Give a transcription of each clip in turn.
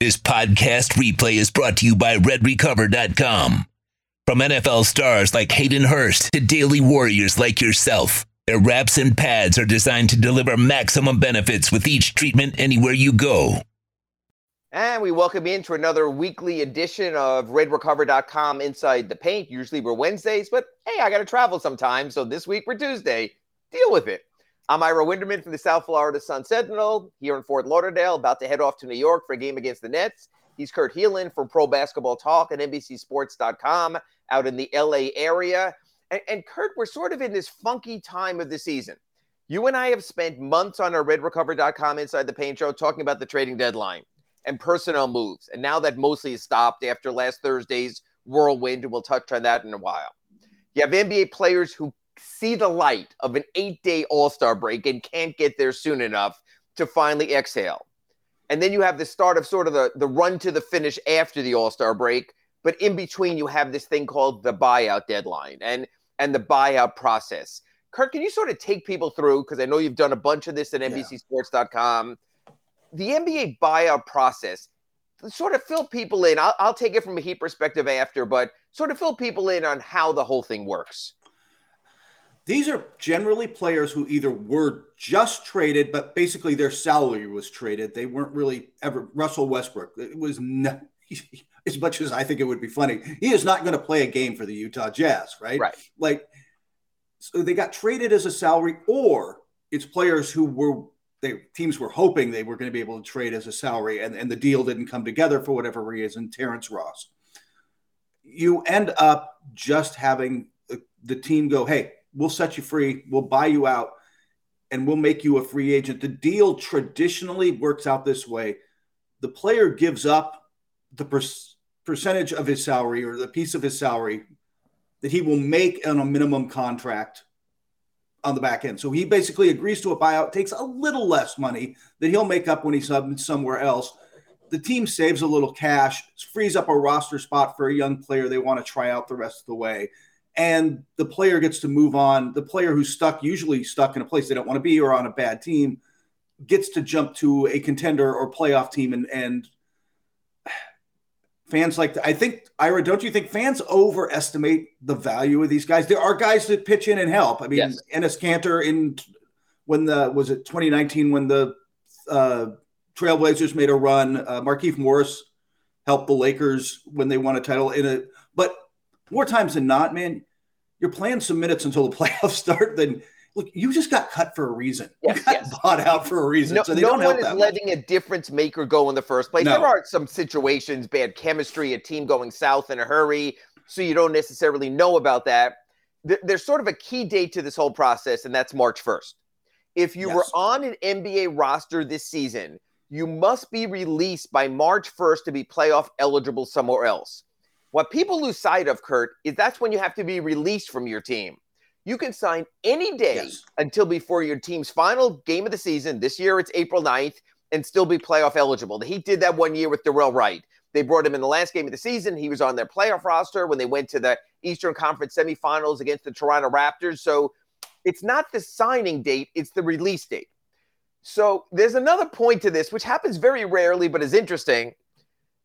This podcast replay is brought to you by RedRecover.com. From NFL stars like Hayden Hurst to daily warriors like yourself, their wraps and pads are designed to deliver maximum benefits with each treatment anywhere you go. And we welcome you into another weekly edition of RedRecover.com Inside the Paint. Usually we're Wednesdays, but hey, I got to travel sometimes. So this week we're Tuesday. Deal with it. I'm Ira Winderman from the South Florida Sun Sentinel here in Fort Lauderdale, about to head off to New York for a game against the Nets. He's Kurt Helin from Pro Basketball Talk and NBCSports.com out in the LA area. And, and Kurt, we're sort of in this funky time of the season. You and I have spent months on our RedRecover.com Inside the Paint show talking about the trading deadline and personnel moves. And now that mostly is stopped after last Thursday's whirlwind, and we'll touch on that in a while. You have NBA players who see the light of an eight day All Star break and can't get there soon enough to finally exhale. And then you have the start of sort of the, the run to the finish after the All Star break. But in between, you have this thing called the buyout deadline and, and the buyout process. Kurt, can you sort of take people through? Because I know you've done a bunch of this at NBCSports.com. The NBA buyout process, sort of fill people in. I'll, I'll take it from a Heat perspective after, but sort of fill people in on how the whole thing works. These are generally players who either were just traded, but basically their salary was traded. They weren't really ever Russell Westbrook. It was not, as much as I think it would be funny. He is not going to play a game for the Utah Jazz, right? Right. Like, so they got traded as a salary, or it's players who were they teams were hoping they were going to be able to trade as a salary, and, and the deal didn't come together for whatever reason. Terrence Ross. You end up just having the, the team go, hey, we'll set you free, we'll buy you out, and we'll make you a free agent. The deal traditionally works out this way the player gives up the per- percentage of his salary or the piece of his salary that he will make on a minimum contract on the back end. So he basically agrees to a buyout, takes a little less money that he'll make up when he's somewhere else. The team saves a little cash, frees up a roster spot for a young player they want to try out the rest of the way and the player gets to move on. The player who's stuck, usually stuck in a place they don't want to be or on a bad team, gets to jump to a contender or playoff team. And, and fans like, I think, Ira, don't you think fans overestimate the value of these guys? There are guys that pitch in and help. I mean, yes. Enes Kanter in when the, was it 2019 when the uh, Trailblazers made a run, uh, Markieff Morris helped the Lakers when they won a title in a, but more times than not, man, you're playing some minutes until the playoffs start. Then look, you just got cut for a reason. Yes, you got yes. bought out for a reason. No, so no one is letting much. a difference maker go in the first place. No. There are some situations, bad chemistry, a team going south in a hurry, so you don't necessarily know about that. There's sort of a key date to this whole process, and that's March 1st. If you yes. were on an NBA roster this season, you must be released by March 1st to be playoff eligible somewhere else. What people lose sight of, Kurt, is that's when you have to be released from your team. You can sign any day yes. until before your team's final game of the season. This year it's April 9th and still be playoff eligible. The Heat did that one year with Dorell Wright. They brought him in the last game of the season. He was on their playoff roster when they went to the Eastern Conference semifinals against the Toronto Raptors. So it's not the signing date, it's the release date. So there's another point to this, which happens very rarely, but is interesting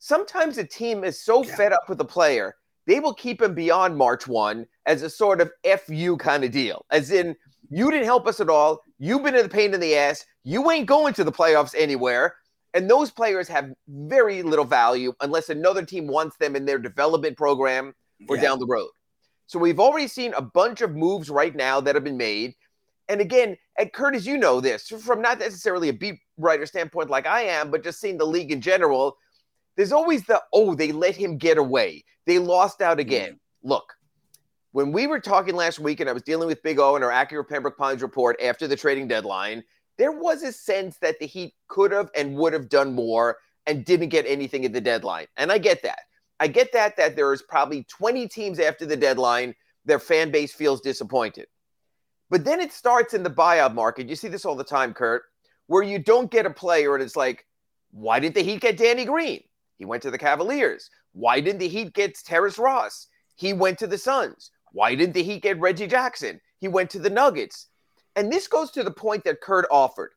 sometimes a team is so yeah. fed up with a player, they will keep him beyond March 1 as a sort of FU kind of deal. As in, you didn't help us at all. You've been a pain in the ass. You ain't going to the playoffs anywhere. And those players have very little value unless another team wants them in their development program or yeah. down the road. So we've already seen a bunch of moves right now that have been made. And again, at Curtis, you know this from not necessarily a beat writer standpoint like I am, but just seeing the league in general there's always the oh they let him get away. They lost out again. Mm-hmm. look when we were talking last week and i was dealing with big o and our accurate pembroke pines report after the trading deadline there was a sense that the heat could have and would have done more and didn't get anything at the deadline. And i get that. I get that that there is probably 20 teams after the deadline their fan base feels disappointed. But then it starts in the buyout market. You see this all the time kurt where you don't get a player and it's like why did the heat get danny green he went to the Cavaliers. Why didn't the Heat get Terrence Ross? He went to the Suns. Why didn't the Heat get Reggie Jackson? He went to the Nuggets. And this goes to the point that Kurt offered.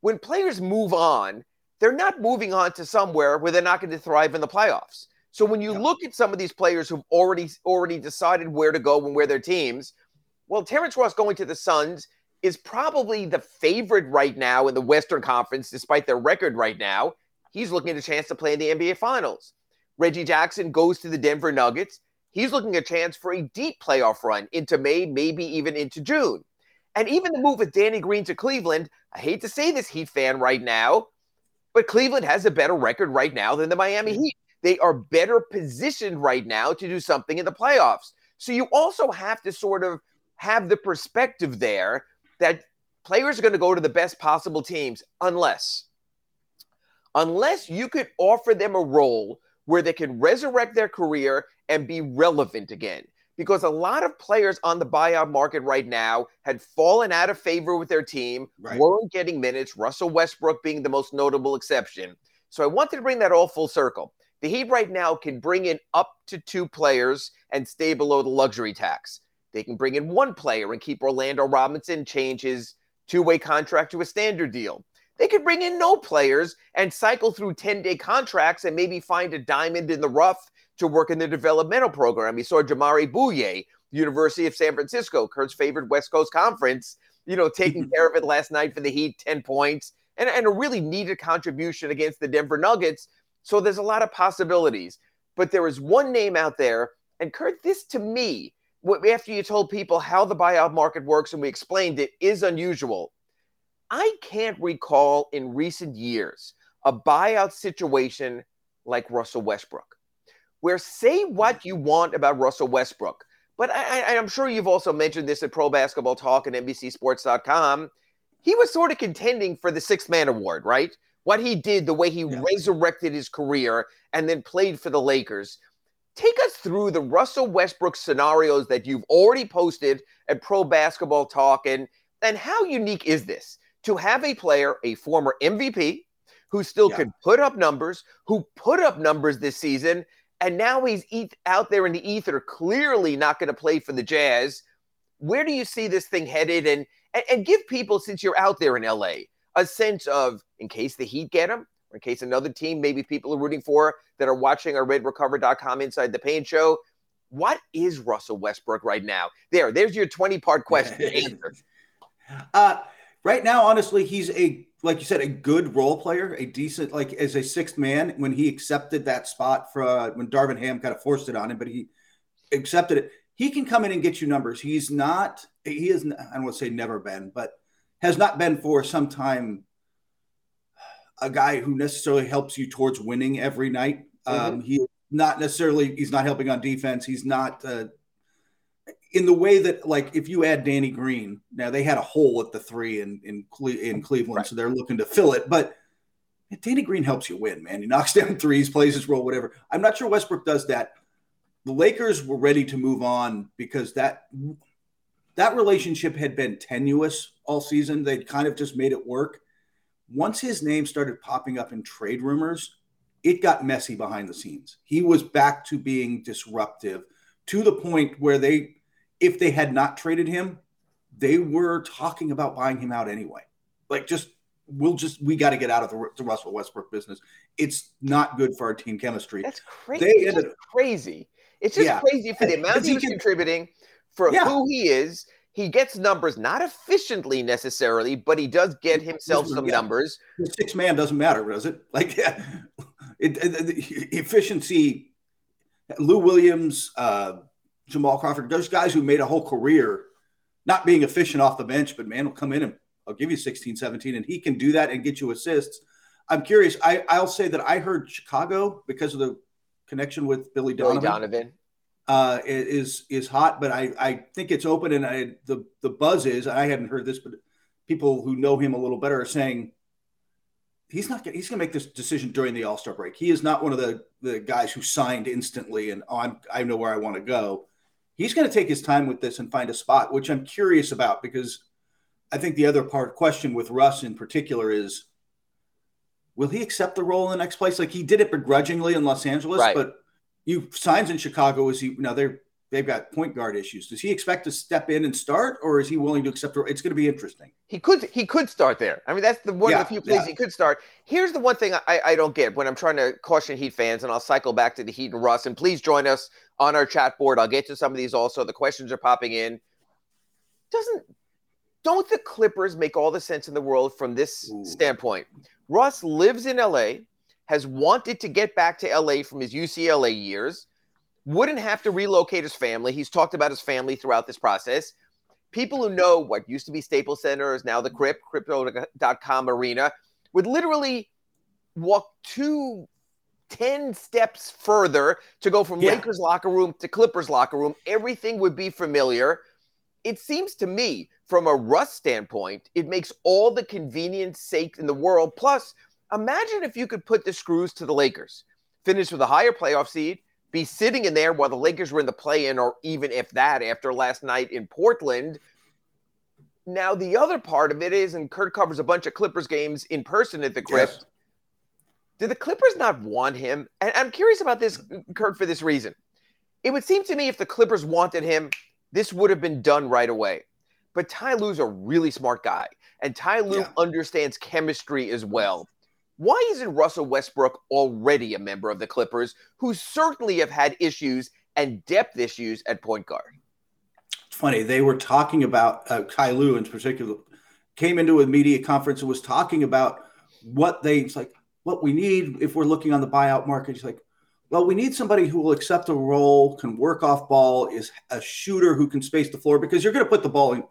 When players move on, they're not moving on to somewhere where they're not going to thrive in the playoffs. So when you yeah. look at some of these players who've already already decided where to go and where their teams, well, Terrence Ross going to the Suns is probably the favorite right now in the Western Conference, despite their record right now. He's looking at a chance to play in the NBA Finals. Reggie Jackson goes to the Denver Nuggets. He's looking at a chance for a deep playoff run into May, maybe even into June. And even the move with Danny Green to Cleveland, I hate to say this Heat fan right now, but Cleveland has a better record right now than the Miami. Heat. They are better positioned right now to do something in the playoffs. So you also have to sort of have the perspective there that players are going to go to the best possible teams unless unless you could offer them a role where they can resurrect their career and be relevant again because a lot of players on the buyout market right now had fallen out of favor with their team, right. weren't getting minutes, Russell Westbrook being the most notable exception. So I wanted to bring that all full circle. The Heat right now can bring in up to two players and stay below the luxury tax. They can bring in one player and keep Orlando Robinson, change his two way contract to a standard deal. They could bring in no players and cycle through 10 day contracts and maybe find a diamond in the rough to work in the developmental program. You saw Jamari Bouyea, University of San Francisco, Kurt's favorite West Coast Conference, you know, taking mm-hmm. care of it last night for the Heat, 10 points, and, and a really needed contribution against the Denver Nuggets. So there's a lot of possibilities. But there is one name out there, and Kurt, this to me after you told people how the buyout market works and we explained it is unusual. I can't recall in recent years a buyout situation like Russell Westbrook, where say what you want about Russell Westbrook, but I, am sure you've also mentioned this at Pro Basketball Talk and NBCSports.com. He was sort of contending for the sixth man award, right? What he did, the way he yeah. resurrected his career and then played for the Lakers take us through the Russell Westbrook scenarios that you've already posted at Pro Basketball Talk and and how unique is this to have a player, a former MVP, who still yeah. could put up numbers, who put up numbers this season, and now he's out there in the ether, clearly not going to play for the Jazz. Where do you see this thing headed? And, and and give people, since you're out there in LA, a sense of in case the Heat get him, or in case another team, maybe people are rooting for that are watching our redrecover.com inside the paint show. What is Russell Westbrook right now? There, there's your 20 part question. uh, right now, honestly, he's a, like you said, a good role player, a decent, like as a sixth man when he accepted that spot for uh, when Darvin Ham kind of forced it on him, but he accepted it. He can come in and get you numbers. He's not, he is, I don't want to say never been, but has not been for some time a guy who necessarily helps you towards winning every night. Mm-hmm. Um, he not necessarily he's not helping on defense. He's not uh, in the way that like if you add Danny Green, now they had a hole at the three in in, Cle- in Cleveland, right. so they're looking to fill it. But Danny Green helps you win, man. He knocks down threes, plays his role, whatever. I'm not sure Westbrook does that. The Lakers were ready to move on because that that relationship had been tenuous all season. They'd kind of just made it work once his name started popping up in trade rumors, it got messy behind the scenes. He was back to being disruptive to the point where they, if they had not traded him, they were talking about buying him out anyway. Like, just we'll just we got to get out of the, the, Russell Westbrook business. It's not good for our team chemistry. That's crazy. They it's ended, crazy. It's just yeah. crazy for the amount he's contributing, for yeah. who he is, he gets numbers, not efficiently necessarily, but he does get himself some yeah. numbers. The six man doesn't matter, does it? Like it, it, efficiency. Lou Williams, uh, Jamal Crawford, those guys who made a whole career not being efficient off the bench, but man will come in and I'll give you 16, 17, and he can do that and get you assists. I'm curious. I, I'll say that I heard Chicago because of the connection with Billy Donovan. Billy Donovan uh, is is hot, but I, I think it's open, and I, the the buzz is I hadn't heard this, but people who know him a little better are saying he's not gonna, he's going to make this decision during the All Star break. He is not one of the the guys who signed instantly and oh, I'm, I know where I want to go. He's going to take his time with this and find a spot, which I'm curious about because I think the other part question with Russ in particular is will he accept the role in the next place? Like he did it begrudgingly in Los Angeles, right. but you signs in Chicago is he now they're they've got point guard issues. Does he expect to step in and start, or is he willing to accept? It's going to be interesting. He could he could start there. I mean, that's the one yeah, of the few places yeah. he could start. Here's the one thing I, I don't get when I'm trying to caution Heat fans, and I'll cycle back to the Heat and Russ. And please join us on our chat board. I'll get to some of these also. The questions are popping in. Doesn't don't the Clippers make all the sense in the world from this Ooh. standpoint? Russ lives in LA, has wanted to get back to LA from his UCLA years wouldn't have to relocate his family. He's talked about his family throughout this process. People who know what used to be Staples Center is now the Crypt, crypto.com arena, would literally walk two, 10 steps further to go from yeah. Lakers locker room to Clippers locker room. Everything would be familiar. It seems to me, from a Russ standpoint, it makes all the convenience sake in the world. Plus, imagine if you could put the screws to the Lakers, finish with a higher playoff seed, be sitting in there while the Lakers were in the play in, or even if that after last night in Portland. Now, the other part of it is, and Kurt covers a bunch of Clippers games in person at the Crypt. Yes. Did the Clippers not want him? And I'm curious about this, Kurt, for this reason. It would seem to me if the Clippers wanted him, this would have been done right away. But Ty Lue's a really smart guy, and Ty Lue yeah. understands chemistry as well. Why isn't Russell Westbrook already a member of the Clippers, who certainly have had issues and depth issues at point guard? It's funny. They were talking about uh, Ty Lue in particular, came into a media conference and was talking about what they, it's like, what we need if we're looking on the buyout market. He's like, well, we need somebody who will accept a role, can work off ball, is a shooter who can space the floor because you're going to put the ball in,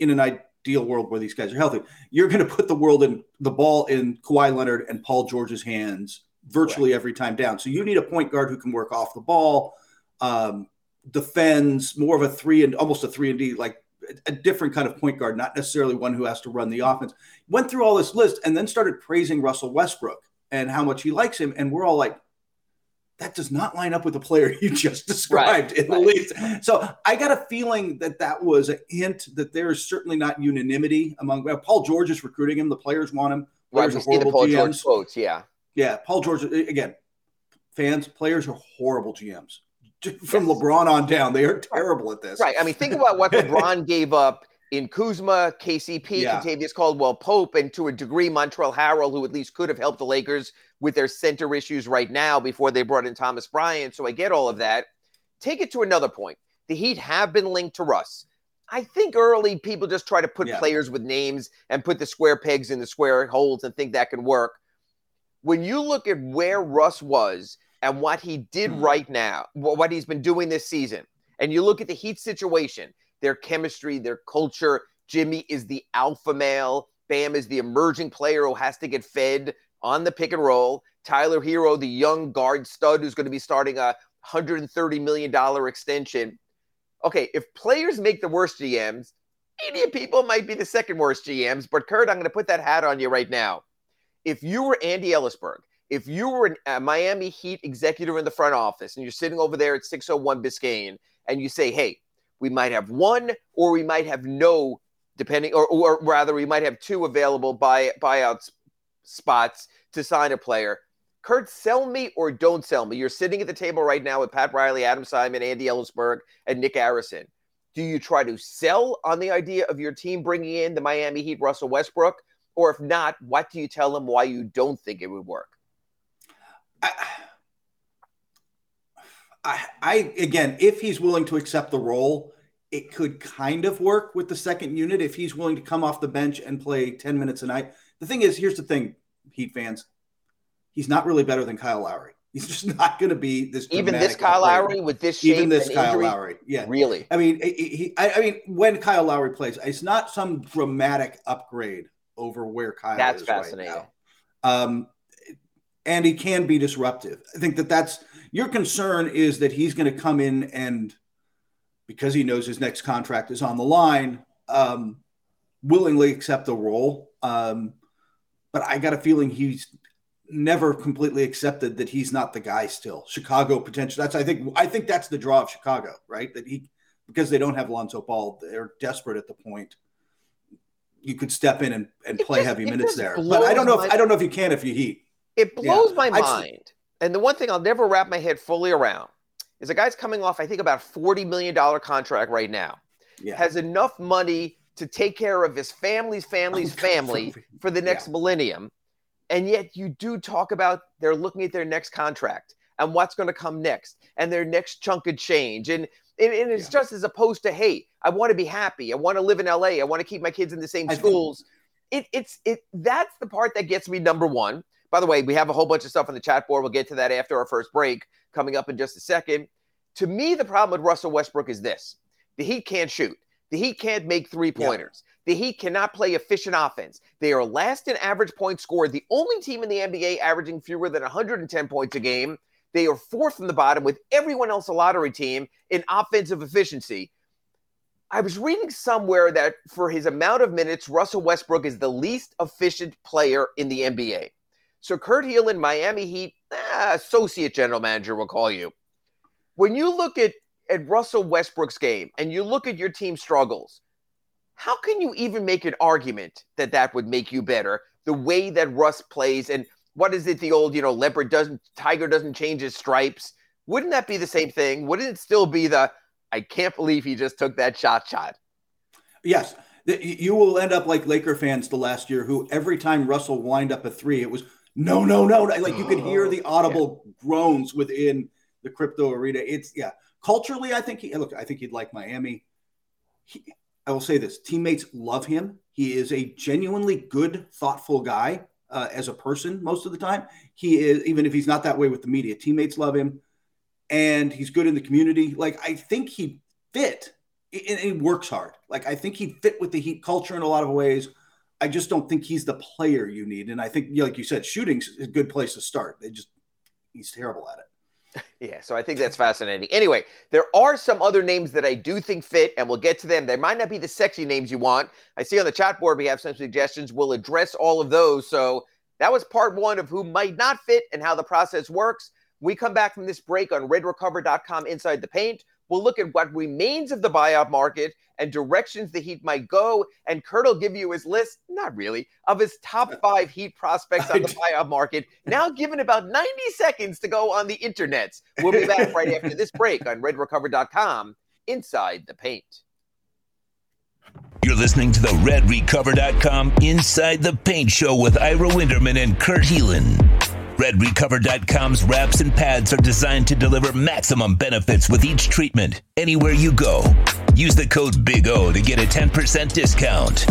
in an ideal world where these guys are healthy, you're going to put the world in the ball in Kawhi Leonard and Paul George's hands virtually right. every time down. So you need a point guard who can work off the ball, um, defends more of a three and almost a three and D, like a different kind of point guard, not necessarily one who has to run the offense. Went through all this list and then started praising Russell Westbrook and how much he likes him. And we're all like, that does not line up with the player you just described right, in right. the least. So I got a feeling that that was a hint that there is certainly not unanimity among well, Paul George is recruiting him. The players want him. Players right, are horrible Paul GMs. George quotes, yeah, yeah. Paul George again. Fans, players are horrible GMs. From yes. LeBron on down, they are terrible at this. Right. I mean, think about what LeBron gave up in Kuzma, KCP, yeah. Kentavious Caldwell Pope, and to a degree, Montrezl Harrell, who at least could have helped the Lakers with their center issues right now before they brought in Thomas Bryant. So I get all of that. Take it to another point. The Heat have been linked to Russ. I think early people just try to put yeah. players with names and put the square pegs in the square holes and think that can work. When you look at where Russ was and what he did mm. right now, what he's been doing this season, and you look at the Heat situation, their chemistry, their culture. Jimmy is the alpha male. Bam is the emerging player who has to get fed on the pick and roll. Tyler Herro, the young guard stud who's going to be starting a $130 million extension. Okay, if players make the worst GMs, media people might be the second worst GMs. But Kurt, I'm going to put that hat on you right now. If you were Andy Elisburg, if you were a Miami Heat executive in the front office and you're sitting over there at 601 Biscayne and you say, hey, we might have one or we might have no depending or, or rather we might have two available buy buyout spots to sign a player. Kurt sell me or don't sell me. You're sitting at the table right now with pat riley adam simon andy elisburg and nick arison. Do you try to sell on the idea of your team bringing in the miami heat russell westbrook? Or if not what do you tell them why you don't think it would work? I, I, I again, if he's willing to accept the role, it could kind of work with the second unit if he's willing to come off the bench and play 10 minutes a night. The thing is, here's the thing, Heat fans, he's not really better than Kyle Lowry. He's just not going to be this. Even this Kyle Lowry with this shape even this Kyle injury? Lowry, yeah, really. I mean, he, he, I, mean, when Kyle Lowry plays, it's not some dramatic upgrade over where Kyle that's is fascinating. right now. Um, and he can be disruptive. I think that that's your concern is that he's going to come in and because he knows his next contract is on the line, um, willingly accept the role. Um, but I got a feeling he's never completely accepted that he's not the guy still. Chicago potential. That's I think I think that's the draw of Chicago, right? That he because they don't have Lonzo Ball, they're desperate at the point. You could step in and, and play just, heavy minutes there. But I don't know if I don't know if you can if you heat. It blows yeah. my mind. And the one thing I'll never wrap my head fully around is a guy's coming off, I think, about $40 million contract right now. Yeah. Has enough money to take care of his family's family's oh, family for the next yeah. millennium. And yet you do talk about they're looking at their next contract and what's going to come next and their next chunk of change. And, and, and it's yeah. just as opposed to, hey, I want to be happy. I want to live in LA. I want to keep my kids in the same schools. Think- it, it's it that's the part that gets me number one. By the way, we have a whole bunch of stuff on the chat board. We'll get to that after our first break coming up in just a second. To me, the problem with Russell Westbrook is this the Heat can't shoot. The Heat can't make three pointers. Yeah. The Heat cannot play efficient offense. They are last in average points scored, the only team in the NBA averaging fewer than 110 points a game. They are fourth from the bottom with everyone else a lottery team in offensive efficiency. I was reading somewhere that for his amount of minutes, Russell Westbrook is the least efficient player in the NBA. So Kurt Helin, Miami Heat, ah, associate general manager, will call you. When you look at at Russell Westbrook's game and you look at your team struggles, how can you even make an argument that that would make you better? The way that Russ plays and what is it? The old, you know, leopard doesn't, tiger doesn't change his stripes. Wouldn't that be the same thing? Wouldn't it still be the, I can't believe he just took that shot shot? Yes. You will end up like Laker fans the last year who every time Russell wind up a three, it was no, no, no. Like you could hear the audible yeah. groans within the crypto arena. It's, yeah. Culturally, I think he look. I think he'd like Miami. He, I will say this: teammates love him. He is a genuinely good, thoughtful guy uh, as a person. Most of the time, he is. Even if he's not that way with the media, teammates love him, and he's good in the community. Like I think he fit, and he works hard. Like I think he fit with the Heat culture in a lot of ways. I just don't think he's the player you need. And I think, like you said, shooting's a good place to start. They just he's terrible at it. Yeah, so I think that's fascinating. Anyway, there are some other names that I do think fit, and we'll get to them. They might not be the sexy names you want. I see on the chat board we have some suggestions. We'll address all of those. So that was part one of who might not fit and how the process works. We come back from this break on redrecover.com inside the paint. We'll look at what remains of the buyout market and directions the Heat might go. And Kurt will give you his list, not really, of his top uh, five Heat prospects on the buyout market, now given about 90 seconds to go on the internet. We'll be back right after this break on redrecover.com inside the paint. You're listening to the redrecover.com Inside the Paint Show with Ira Winderman and Kurt Helin. RedRecover.com's wraps and pads are designed to deliver maximum benefits with each treatment, anywhere you go. Use the code BIG O to get a 10% discount.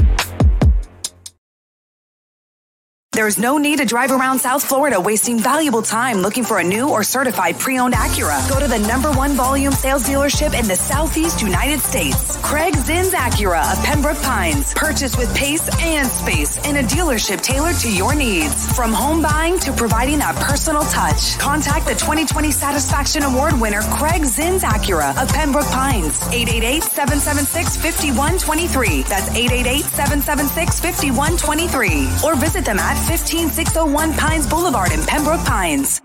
There's no need to drive around South Florida wasting valuable time looking for a new or certified pre-owned Acura. Go to the number one volume sales dealership in the Southeast United States. Craig Zinn's Acura of Pembroke Pines. Purchase with pace and space in a dealership tailored to your needs. From home buying to providing that personal touch. Contact the 2020 Satisfaction Award winner Craig Zinn's Acura of Pembroke Pines. 888-776-5123. That's 888-776-5123. Or visit them at 15601 Pines Boulevard in Pembroke Pines.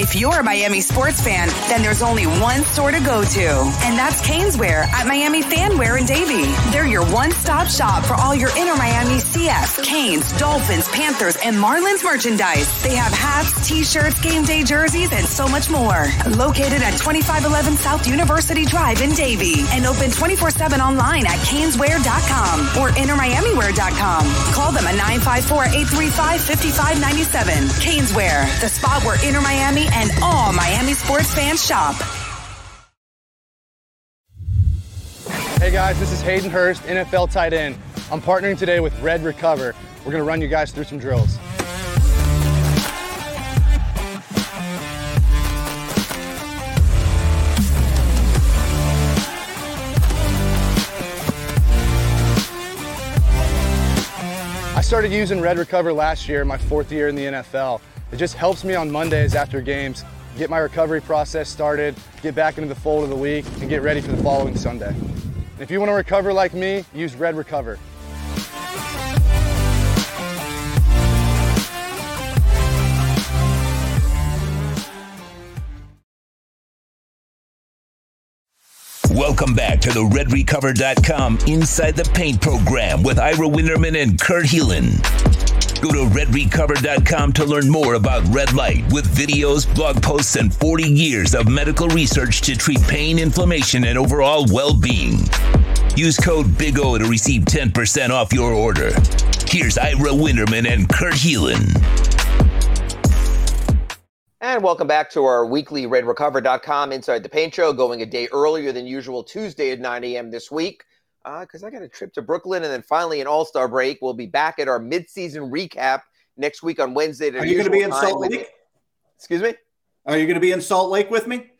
If you're a Miami sports fan, then there's only one store to go to, and that's Caneswear at Miami Fanwear in Davie. They're your one-stop shop for all your Inter Miami CF, Canes, Dolphins, Panthers, and Marlins merchandise. They have hats, t-shirts, game day jerseys, and so much more. Located at 2511 South University Drive in Davie, and open 24-7 online at caneswear.com or innermiamiwear.com. Call them at 954-835-5597. Caneswear, the spot where Inter Miami Miami and all Miami sports fans shop. Hey guys, this is Hayden Hurst, NFL tight end. I'm partnering today with Red Recover. We're going to run you guys through some drills. I started using Red Recover last year, my fourth year in the NFL. It just helps me on Mondays after games get my recovery process started, get back into the fold of the week, and get ready for the following Sunday. If you want to recover like me, use Red Recover. Welcome back to the RedRecover.com Inside the Paint program with Ira Winderman and Kurt Helin. Go to redrecover.com to learn more about red light with videos, blog posts, and 40 years of medical research to treat pain, inflammation, and overall well being. Use code BIG O to receive 10% off your order. Here's Ira Winderman and Kurt Helin. And welcome back to our weekly redrecover.com Inside the Paint Show, going a day earlier than usual, Tuesday at 9 a.m. this week, because uh, I got a trip to Brooklyn and then finally an All Star break. We'll be back at our midseason recap next week on Wednesday. Are you going to be in Salt Lake? Excuse me? Are you going to be in Salt Lake with me?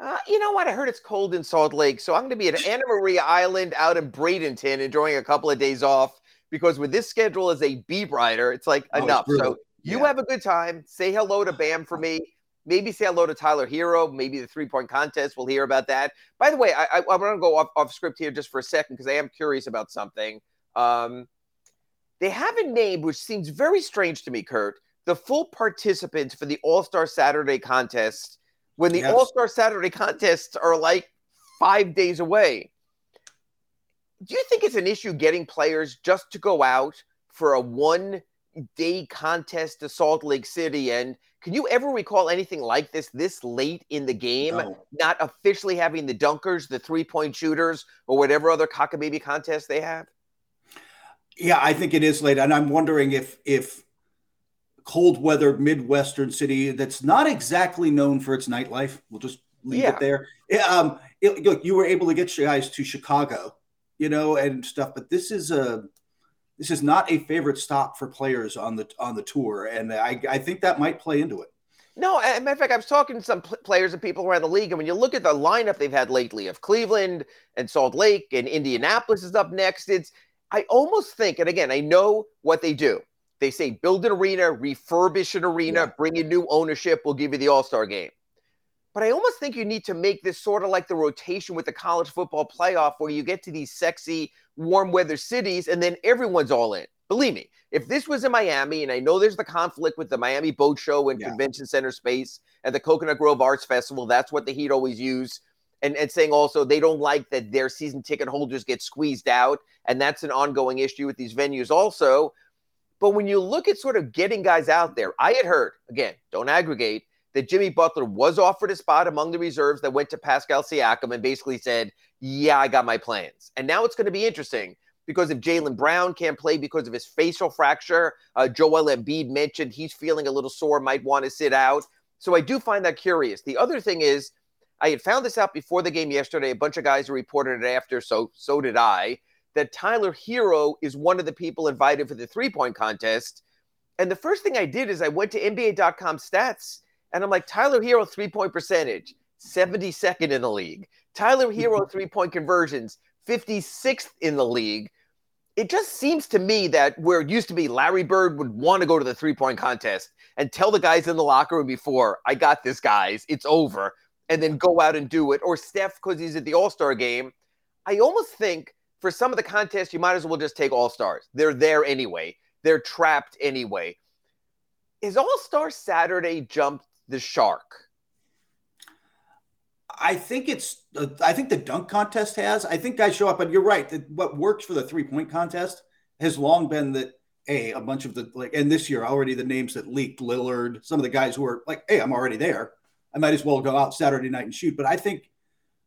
Uh, you know what? I heard it's cold in Salt Lake, so I'm going to be at Anna Maria Island out in Bradenton enjoying a couple of days off because with this schedule as a beat writer, it's like oh, enough. It's so you yeah. have a good time. Say hello to Bam for me. Maybe say hello to Tyler Herro. Maybe the three point contest. We'll hear about that. By the way, I, I, I want to go off, off script here just for a second because I am curious about something. Um, they haven't named, which seems very strange to me, Kurt, the full participants for the All Star Saturday contest when the yes. All Star Saturday contests are like five days away. Do you think it's an issue getting players just to go out for a one day contest to Salt Lake City? And can you ever recall anything like this this late in the game? No. Not officially having the dunkers, the three point shooters, or whatever other cockamamie contest they have? Yeah, I think it is late. And I'm wondering if if cold weather Midwestern city that's not exactly known for its nightlife, we'll just leave yeah. it there. Um, it, look, you were able to get you guys to Chicago, you know, and stuff, but this is a this is not a favorite stop for players on the on the tour, and I, I think that might play into it. No, as a matter of fact, I was talking to some pl- players and people around the league, and when you look at the lineup they've had lately of Cleveland and Salt Lake and Indianapolis is up next, it's I almost think, and again, I know what they do. They say build an arena, refurbish an arena, yeah. bring in new ownership, we'll give you the All Star game. But I almost think you need to make this sort of like the rotation with the college football playoff, where you get to these sexy warm weather cities and then everyone's all in. Believe me, if this was in Miami, and I know there's the conflict with the Miami Boat Show and yeah. Convention Center space and the Coconut Grove Arts Festival, that's what the Heat always use. And, and saying also they don't like that their season ticket holders get squeezed out. And that's an ongoing issue with these venues also. But when you look at sort of getting guys out there, I had heard, again, don't aggregate, that Jimmy Butler was offered a spot among the reserves that went to Pascal Siakam and basically said, Yeah, I got my plans. And now it's going to be interesting because if Jaylen Brown can't play because of his facial fracture, uh, Joel Embiid mentioned he's feeling a little sore, might want to sit out. So I do find that curious. The other thing is, I had found this out before the game yesterday. A bunch of guys reported it after, so so did I. That Tyler Herro is one of the people invited for the three point contest. And the first thing I did is I went to NBA.com stats and I'm like, Tyler Herro three point percentage, 72nd in the league. Tyler Herro three point conversions, 56th in the league. It just seems to me that where it used to be Larry Bird would want to go to the three point contest and tell the guys in the locker room before, I got this, guys, it's over, and then go out and do it. Or Steph, because he's at the All Star game. I almost think for some of the contests, you might as well just take All Stars. They're there anyway, they're trapped anyway. Is All Star Saturday jumped the shark? I think it's. I think the dunk contest has. I think guys show up, and you're right. What works for the three point contest has long been that a a bunch of the like, and this year already the names that leaked Lillard, some of the guys who are like, hey, I'm already there. I might as well go out Saturday night and shoot. But I think,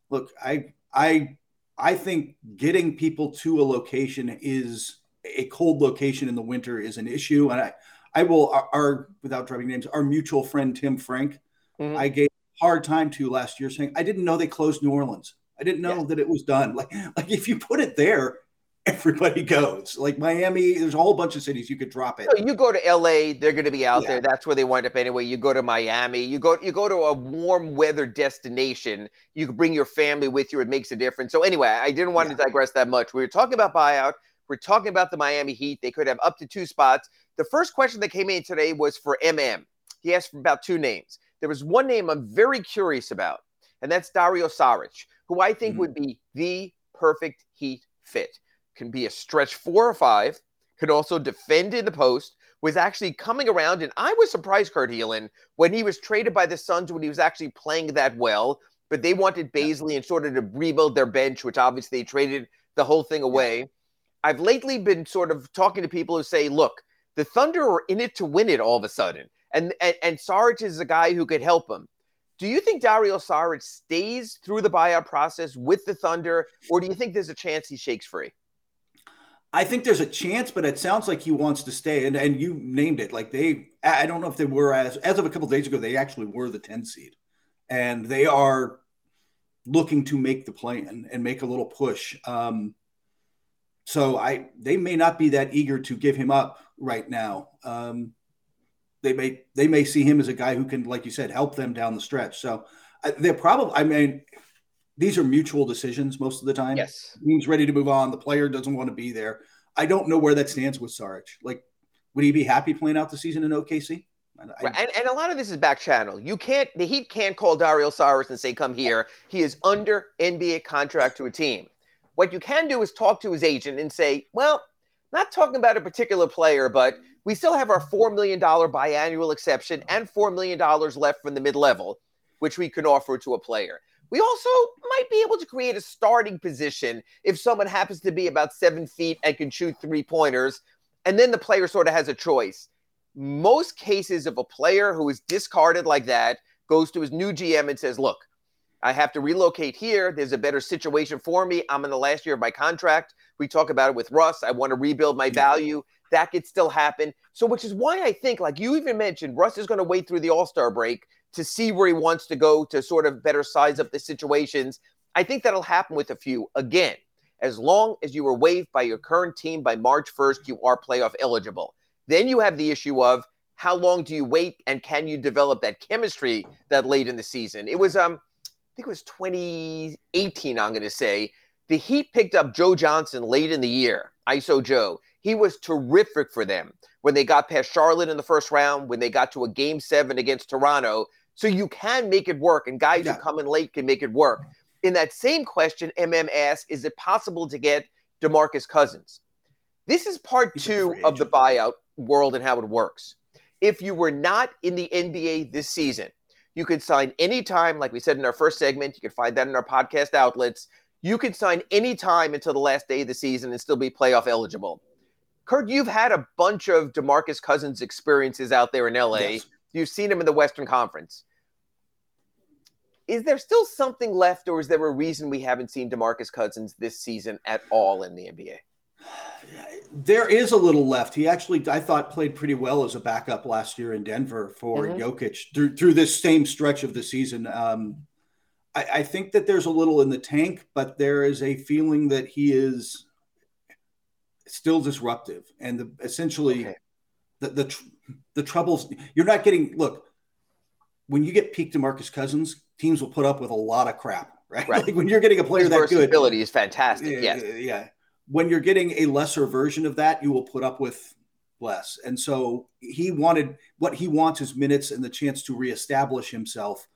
look, I I I think getting people to a location is a cold location in the winter is an issue, and I I will our, our without dropping names, our mutual friend Tim Frank, mm-hmm. I gave hard time to last year saying I didn't know they closed New Orleans. I didn't know yeah. that it was done. Like like if you put it there, everybody goes. Like Miami, there's a whole bunch of cities you could drop it. So you go to LA, they're going to be out yeah. there. That's where they wind up anyway. You go to Miami, you go you go to a warm weather destination. You can bring your family with you. It makes a difference. So anyway, I didn't want yeah. to digress that much. We were talking about buyout. We're talking about the Miami Heat. They could have up to two spots. The first question that came in today was for MM. He asked for about two names. There was one name I'm very curious about, and that's Dario Saric, who I think mm-hmm. would be the perfect Heat fit. Can be a stretch four or five, could also defend in the post, was actually coming around. And I was surprised, Kurt Helin, when he was traded by the Suns when he was actually playing that well. But they wanted Bazley and sort of to rebuild their bench, which obviously they traded the whole thing away. Yeah. I've lately been sort of talking to people who say, look, The Thunder are in it to win it all of a sudden. And, and, and Saric is a guy who could help him. Do you think Dario Saric stays through the buyout process with the Thunder, or do you think there's a chance he shakes free? I think there's a chance, but it sounds like he wants to stay. And and you named it. Like they, I don't know if they were as as of a couple of days ago, they actually were the 10 seed, and they are looking to make the play and, and make a little push. Um, so I they may not be that eager to give him up right now. Um, they may they may see him as a guy who can, like you said, help them down the stretch. So uh, they're probably. I mean, these are mutual decisions most of the time. Yes. Team's ready to move on. The player doesn't want to be there. I don't know where that stands with Saric. Like, would he be happy playing out the season in OKC? I, right. and, and a lot of this is back channel. You can't, the Heat can't call Dario Saric and say, come here. He is under NBA contract to a team. What you can do is talk to his agent and say, well, not talking about a particular player, but we still have our mm-hmm. $4 million biannual exception and $4 million left from the mid level, which we can offer to a player. We also might be able to create a starting position if someone happens to be about seven feet and can shoot three pointers. And then the player sort of has a choice. Most cases of a player who is discarded like that goes to his new GM and says, Look, I have to relocate here. There's a better situation for me. I'm in the last year of my contract. We talk about it with Russ. I want to rebuild my value. That could still happen. So, which is why I think, like you even mentioned, Russ is going to wait through the All Star break to see where he wants to go to sort of better size up the situations. I think that'll happen with a few. Again, as long as you were waived by your current team by March 1st, you are playoff eligible. Then you have the issue of how long do you wait and can you develop that chemistry that late in the season? It was um I think it was 2018, I'm going to say. The Heat picked up Joe Johnson late in the year, ISO Joe. He was terrific for them when they got past Charlotte in the first round, when they got to a game seven against Toronto. So you can make it work, and guys yeah. who come in late can make it work. In that same question, MM asked, is it possible to get DeMarcus Cousins? This is part two of the buyout world and how it works. If you were not in the NBA this season, you could sign anytime, like we said in our first segment. You can find that in our podcast outlets. You can sign any time until the last day of the season and still be playoff eligible. Kurt, you've had a bunch of DeMarcus Cousins experiences out there in LA. Yes. You've seen him in the Western Conference. Is there still something left, or is there a reason we haven't seen DeMarcus Cousins this season at all in the NBA? There is a little left. He actually, I thought, played pretty well as a backup last year in Denver for mm-hmm. Jokic through through this same stretch of the season. Um, I, I think that there's a little in the tank, but there is a feeling that he is still disruptive, and the, essentially okay. the the the troubles. You're not getting look when you get peak DeMarcus Cousins, teams will put up with a lot of crap, right? right. like when you're getting a player His that good, ability is fantastic. Yeah, yes. yeah. When you're getting a lesser version of that, you will put up with less. And so he wanted what he wants is minutes and the chance to reestablish himself.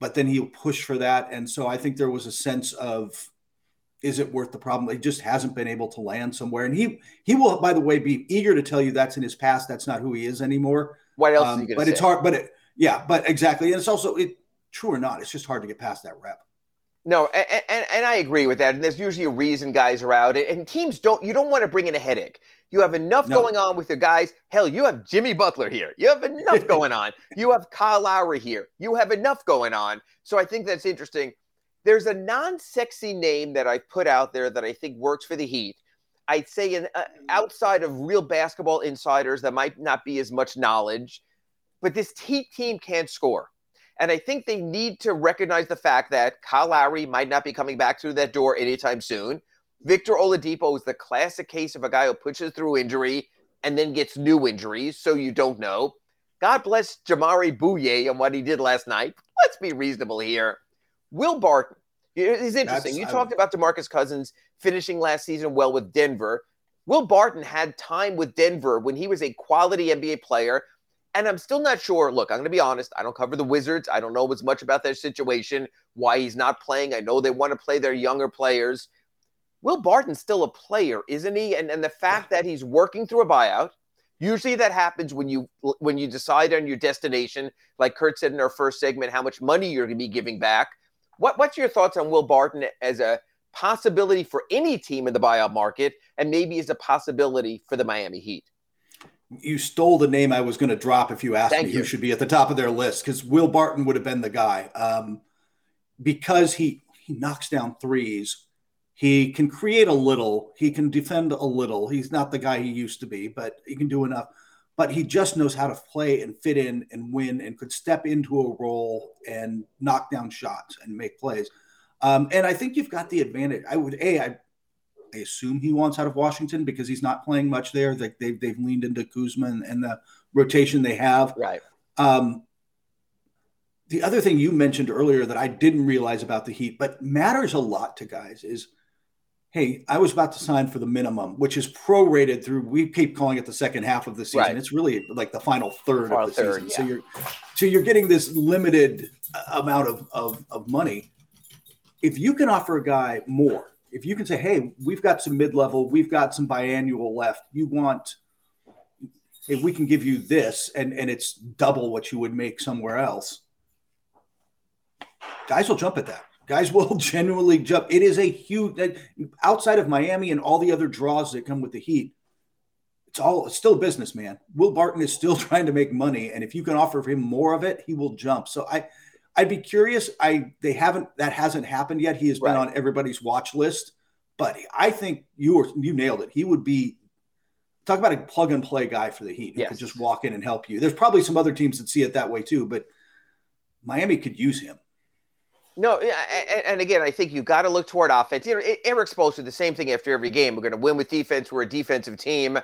But then he'll push for that. And so I think there was a sense of is it worth the problem? He just hasn't been able to land somewhere. And he he will, by the way, be eager to tell you that's in his past. That's not who he is anymore. What else? Um, but say? it's hard. But it, yeah, but exactly. And it's also it true or not, it's just hard to get past that rep. No, and, and, and, I agree with that. And there's usually a reason guys are out. And teams don't, you don't want to bring in a headache. You have enough no. going on with your guys. Hell, you have Jimmy Butler here. You have enough going on. You have Kyle Lowry here. You have enough going on. So I think that's interesting. There's a non sexy name that I put out there that I think works for the Heat. I'd say in, uh, outside of real basketball insiders that might not be as much knowledge, but this Heat team can't score. And I think they need to recognize the fact that Kyle Lowry might not be coming back through that door anytime soon. Victor Oladipo is the classic case of a guy who pushes through injury and then gets new injuries, so you don't know. God bless Jamari Bouyea and what he did last night. Let's be reasonable here. Will Barton is interesting. That's, you talked about DeMarcus Cousins finishing last season well with Denver. Will Barton had time with Denver when he was a quality NBA player and I'm still not sure. Look, I'm going to be honest. I don't cover the Wizards. I don't know as much about their situation, why he's not playing. I know they want to play their younger players. Will Barton's still a player, isn't he? And and the fact that he's working through a buyout, usually that happens when you when you decide on your destination, like Kurt said in our first segment, how much money you're going to be giving back. What what's your thoughts on Will Barton as a possibility for any team in the buyout market, and maybe as a possibility for the Miami Heat? You stole the name I was going to drop if you asked Thank me you. who should be at the top of their list because Will Barton would have been the guy um, because he he knocks down threes. He can create a little. He can defend a little. He's not the guy he used to be, but he can do enough. But he just knows how to play and fit in and win and could step into a role and knock down shots and make plays. Um, and I think you've got the advantage. I would a I I assume he wants out of Washington because he's not playing much there. Like they've they've leaned into Kuzma and, and the rotation they have. Right. Um, the other thing you mentioned earlier that I didn't realize about the Heat, but matters a lot to guys is, hey, I was about to sign for the minimum, which is prorated through. We keep calling it the second half of the season. Right. It's really like the final third Final of the third, season. So you're so you're getting this limited amount of, of of money. If you can offer a guy more, if you can say, hey, we've got some mid level, we've got some biannual left, you want if we can give you this and and it's double what you would make somewhere else guys will jump at that. Guys will genuinely jump. It is a huge outside of miami and all the other draws that come with the heat it's all it's still business man. Will barton is still trying to make money and if you can offer him more of it he will jump. So i i'd be curious i they haven't that hasn't happened yet he has been on everybody's watch list but i think you were you nailed it he would be talk about a plug and play guy for the Heat who Yes. could just walk in and help you. There's probably some other teams that see it that way too, but Miami could use him. No, yeah, a- a- and again, I think you've got to look toward offense. You know, Erik Spoelstra, the same thing after every game. We're going to win with defense. We're a defensive team.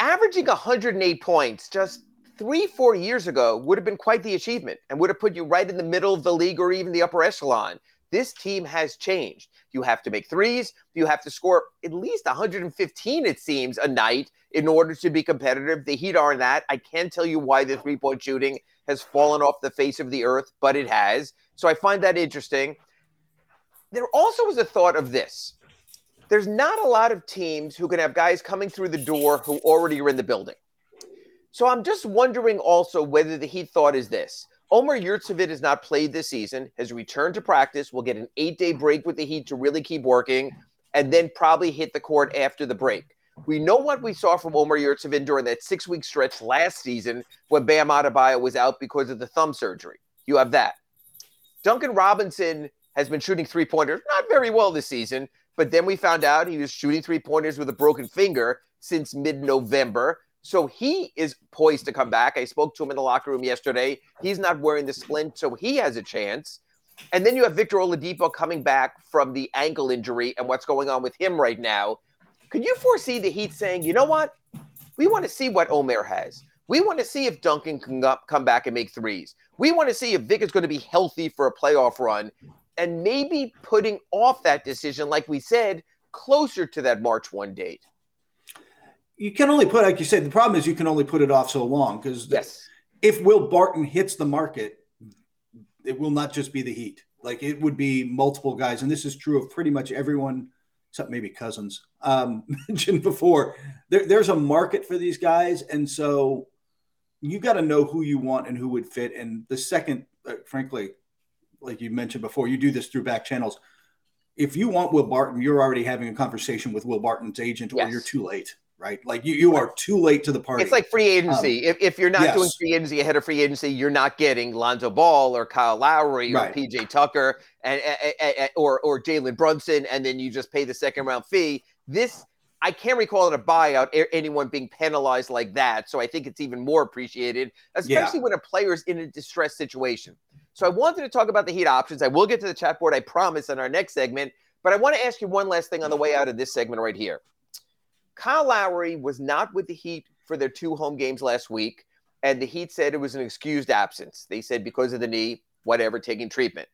Averaging 108 points just three, four years ago would have been quite the achievement and would have put you right in the middle of the league or even the upper echelon. This team has changed. You have to make threes. You have to score at least 115, it seems, a night in order to be competitive. The Heat aren't that. I can't tell you why the three point shooting has fallen off the face of the earth, but it has. So I find that interesting. There also was a thought of this. There's not a lot of teams who can have guys coming through the door who already are in the building. So I'm just wondering also whether the Heat thought is this. Omer Yurtseven has not played this season, has returned to practice, will get an eight day break with the Heat to really keep working, and then probably hit the court after the break. We know what we saw from Omer Yurtseven during that six week stretch last season when Bam Adebayo was out because of the thumb surgery. You have that. Duncan Robinson has been shooting three pointers, not very well this season, but then we found out he was shooting three pointers with a broken finger since mid November. So he is poised to come back. I spoke to him in the locker room yesterday. He's not wearing the splint, so he has a chance. And then you have Victor Oladipo coming back from the ankle injury and what's going on with him right now. Could you foresee the Heat saying, you know what? We want to see what Omer has. We want to see if Duncan can come back and make threes. We want to see if Vic is going to be healthy for a playoff run and maybe putting off that decision, like we said, closer to that March 1 date. You can only put, like you said, the problem is you can only put it off so long because Yes. if Will Barton hits the market, it will not just be the Heat. Like it would be multiple guys, and this is true of pretty much everyone, except maybe Cousins um, mentioned before. There, there's a market for these guys, and so you got to know who you want and who would fit. And the second, uh, frankly, like you mentioned before, you do this through back channels. If you want Will Barton, you're already having a conversation with Will Barton's agent, or you're too late, right? Like you, you are too late to the party. It's like free um, agency. if, if you're not yes. doing free agency ahead of free agency, you're not getting Lonzo Ball or Kyle Lowry or Right. PJ Tucker and, and- and- or or Jalen Brunson, and then you just pay the second round fee. This I can't recall in a buyout anyone being penalized like that. So I think it's even more appreciated, especially when a player is in a distressed situation. So I wanted to talk about the Heat options. I will get to the chat board, I promise, in our next segment. But I want to ask you one last thing on the way out of this segment right here. Kyle Lowry was not with the Heat for their two home games last week, and the Heat said it was an excused absence. They said because of the knee, whatever, taking treatment.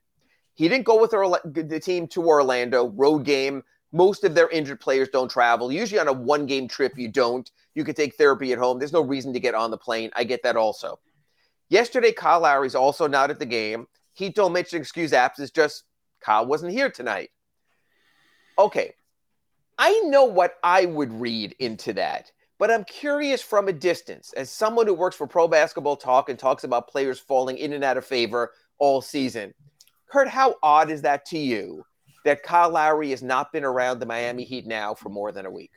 He didn't go with the team to Orlando, road game. Most of their injured players don't travel. Usually on a one game trip, you don't. You can take therapy at home. There's no reason to get on the plane. I get that also. Yesterday, Kyle Lowry's also not at the game. Heat don't mention excuse absence, just Kyle wasn't here tonight. Okay, I know what I would read into that, but I'm curious from a distance, as someone who works for Pro Basketball Talk and talks about players falling in and out of favor all season. Kurt, how odd is that to you that Kyle Lowry has not been around the Miami Heat now for more than a week?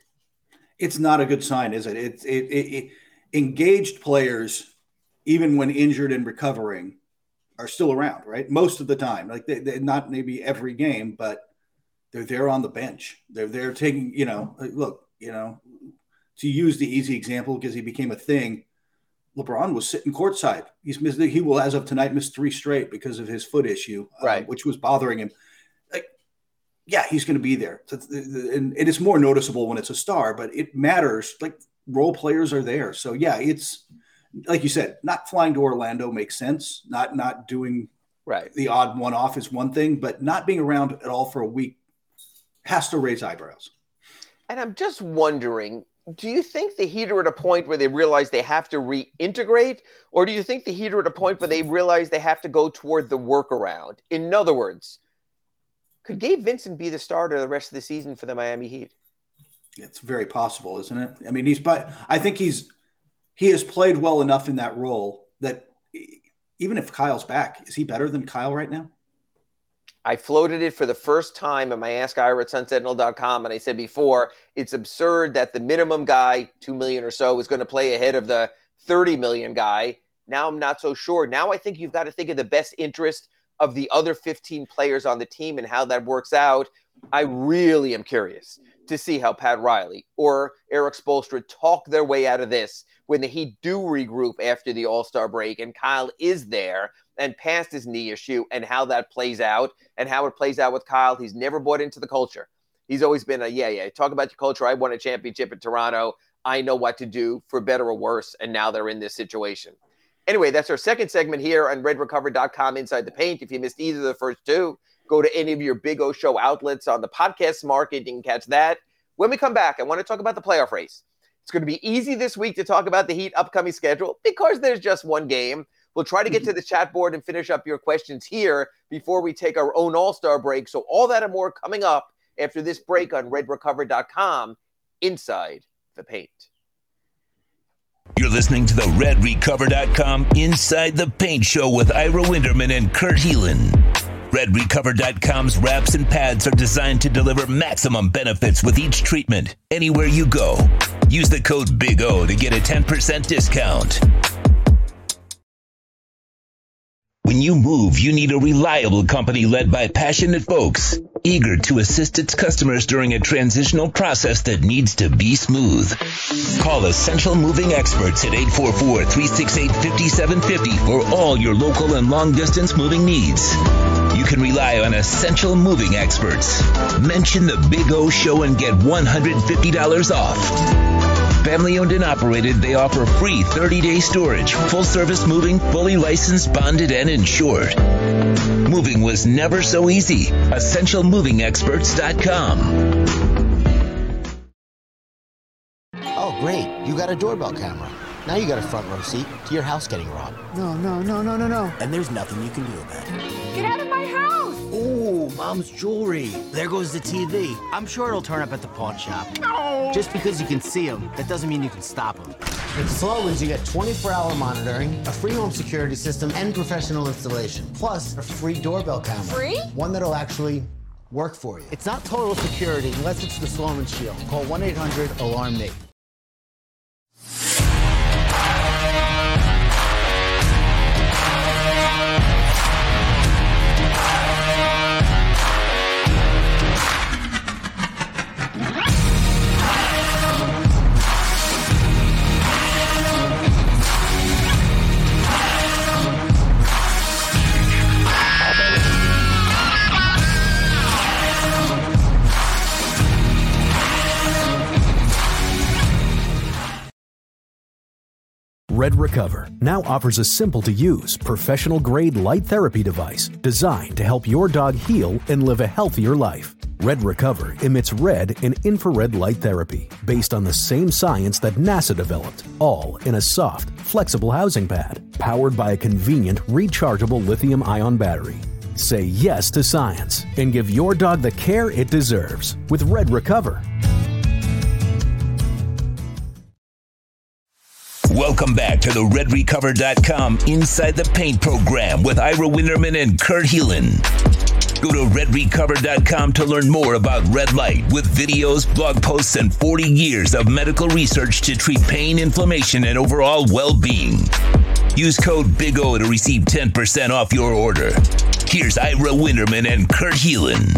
it's not a good sign, is it? It's it, it, it engaged players, even when injured and recovering, are still around, right? Most of the time, like they, not maybe every game, but they're there on the bench. They're there taking, you know, look, you know, to use the easy example because he became a thing. LeBron was sitting courtside. He's missed. He will, as of tonight, miss three straight because of his foot issue, uh, right. which was bothering him. Like, yeah, he's going to be there, and it is more noticeable when it's a star, but it matters. Like role players are there, so yeah, it's like you said, not flying to Orlando makes sense. Not not doing right the odd one off is one thing, but not being around at all for a week has to raise eyebrows. And I'm just wondering, do you think the Heat are at a point where they realize they have to reintegrate, or do you think the Heat are at a point where they realize they have to go toward the workaround? In other words, could Gabe Vincent be the starter the rest of the season for the Miami Heat? It's very possible, isn't it? I mean, he's but I think he's he has played well enough in that role that even if Kyle's back, is he better than Kyle right now? I floated it for the first time in my Ask Ira at sunsentinel.com. And I said before, it's absurd that the minimum guy, 2 million or so, is going to play ahead of the 30 million guy. Now I'm not so sure. Now I think you've got to think of the best interest of the other 15 players on the team and how that works out. I really am curious to see how Pat Riley or Erik Spoelstra talk their way out of this when the Heat do regroup after the All Star break and Kyle is there and past his knee issue and how that plays out and how it plays out with Kyle. He's never bought into the culture. He's always been a yeah, yeah. Talk about your culture. I won a championship in Toronto. I know what to do for better or worse. And now they're in this situation. Anyway, that's our second segment here on redrecover.com inside the paint. If you missed either of the first two, go to any of your Big O Show outlets on the podcast market. You can catch that. When we come back, I want to talk about the playoff race. It's going to be easy this week to talk about the Heat upcoming schedule because there's just one game. We'll try to get to the chat board and finish up your questions here before we take our own All Star break. So, all that and more coming up after this break on redrecover.com inside the paint. You're listening to the redrecover.com Inside the Paint Show with Ira Winderman and Kurt Helin. RedRecover.com's wraps and pads are designed to deliver maximum benefits with each treatment, anywhere you go. Use the code BIG O to get a 10% discount. When you move, you need a reliable company led by passionate folks, eager to assist its customers during a transitional process that needs to be smooth. Call Essential Moving Experts at 844-368-5750 for all your local and long distance moving needs. You can rely on Essential Moving Experts. Mention the Big O Show and get $150 off. Family owned and operated, they offer free 30 day storage, full service moving, fully licensed, bonded, and insured. Moving was never so easy. EssentialMovingExperts.com. Oh, great. You got a doorbell camera. Now you got a front row seat to your house getting robbed. No, no, no, no, no, no. And there's nothing you can do about it. Get out of my house! Ooh, mom's jewelry. There goes the TV. I'm sure it'll turn up at the pawn shop. No! Just because you can see them, that doesn't mean you can stop them. With Sloan's, you get 24-hour monitoring, a free home security system, and professional installation. Plus, a free doorbell camera. Free? One that'll actually work for you. It's not total security unless it's the Sloan Shield. Call 1-800-ALARM-NATE. Red Recover now offers a simple to use, professional grade light therapy device designed to help your dog heal and live a healthier life. Red Recover emits red and infrared light therapy based on the same science that NASA developed, all in a soft, flexible housing pad powered by a convenient rechargeable lithium ion battery. Say yes to science and give your dog the care it deserves with Red Recover. Welcome back to the RedRecover.com Inside the Paint program with Ira Winderman and Kurt Helin. Go to redrecover.com to learn more about red light with videos, blog posts, and 40 years of medical research to treat pain, inflammation, and overall well being. Use code Big O to receive 10% off your order. Here's Ira Winderman and Kurt Helin.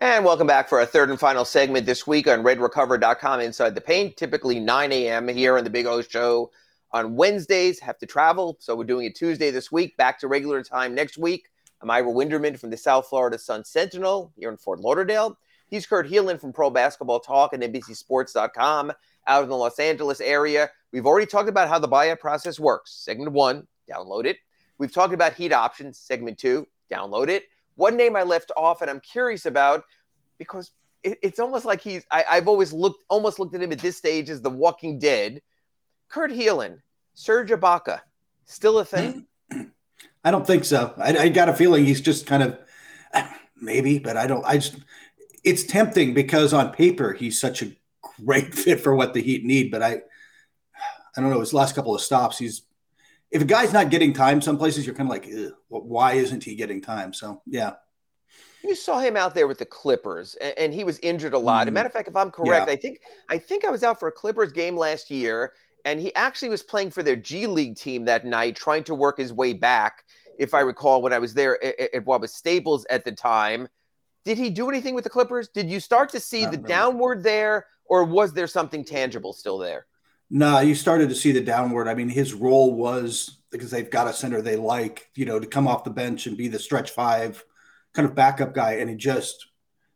And welcome back for our third and final segment this week on redrecover.com Inside the Paint. Typically 9 a.m. here on the Big O Show on Wednesdays. Have to travel, so we're doing it Tuesday this week. Back to regular time next week. I'm Ira Winderman from the South Florida Sun Sentinel here in Fort Lauderdale. He's Kurt Helin from Pro Basketball Talk and NBCSports.com out in the Los Angeles area. We've already talked about how the buyout process works. Segment one, download it. We've talked about heat options. Segment two, download it. One name I left off, and I'm curious about because it, it's almost like he's. I, have always looked almost looked at him at this stage as the Walking Dead. Kurt Helin, Serge Ibaka, still a thing? I don't think so. I, I got a feeling he's just kind of maybe, but I don't. I just it's tempting because on paper he's such a great fit for what the Heat need, but I I don't know. His last couple of stops, he's if a guy's not getting time, some places you're kind of like, well, why isn't he getting time? So yeah. You saw him out there with the Clippers, and, and he was injured a lot. Mm. As a matter of fact, if I'm correct, yeah. I think I think I was out for a Clippers game last year, and he actually was playing for their G League team that night, trying to work his way back. If I recall, when I was there at, at what was Staples at the time, did he do anything with the Clippers? Did you start to see Not the really. downward there, or was there something tangible still there? No, you started to see the downward. I mean, his role was because they've got a center they like, you know, to come off the bench and be the stretch five kind of backup guy. And he just,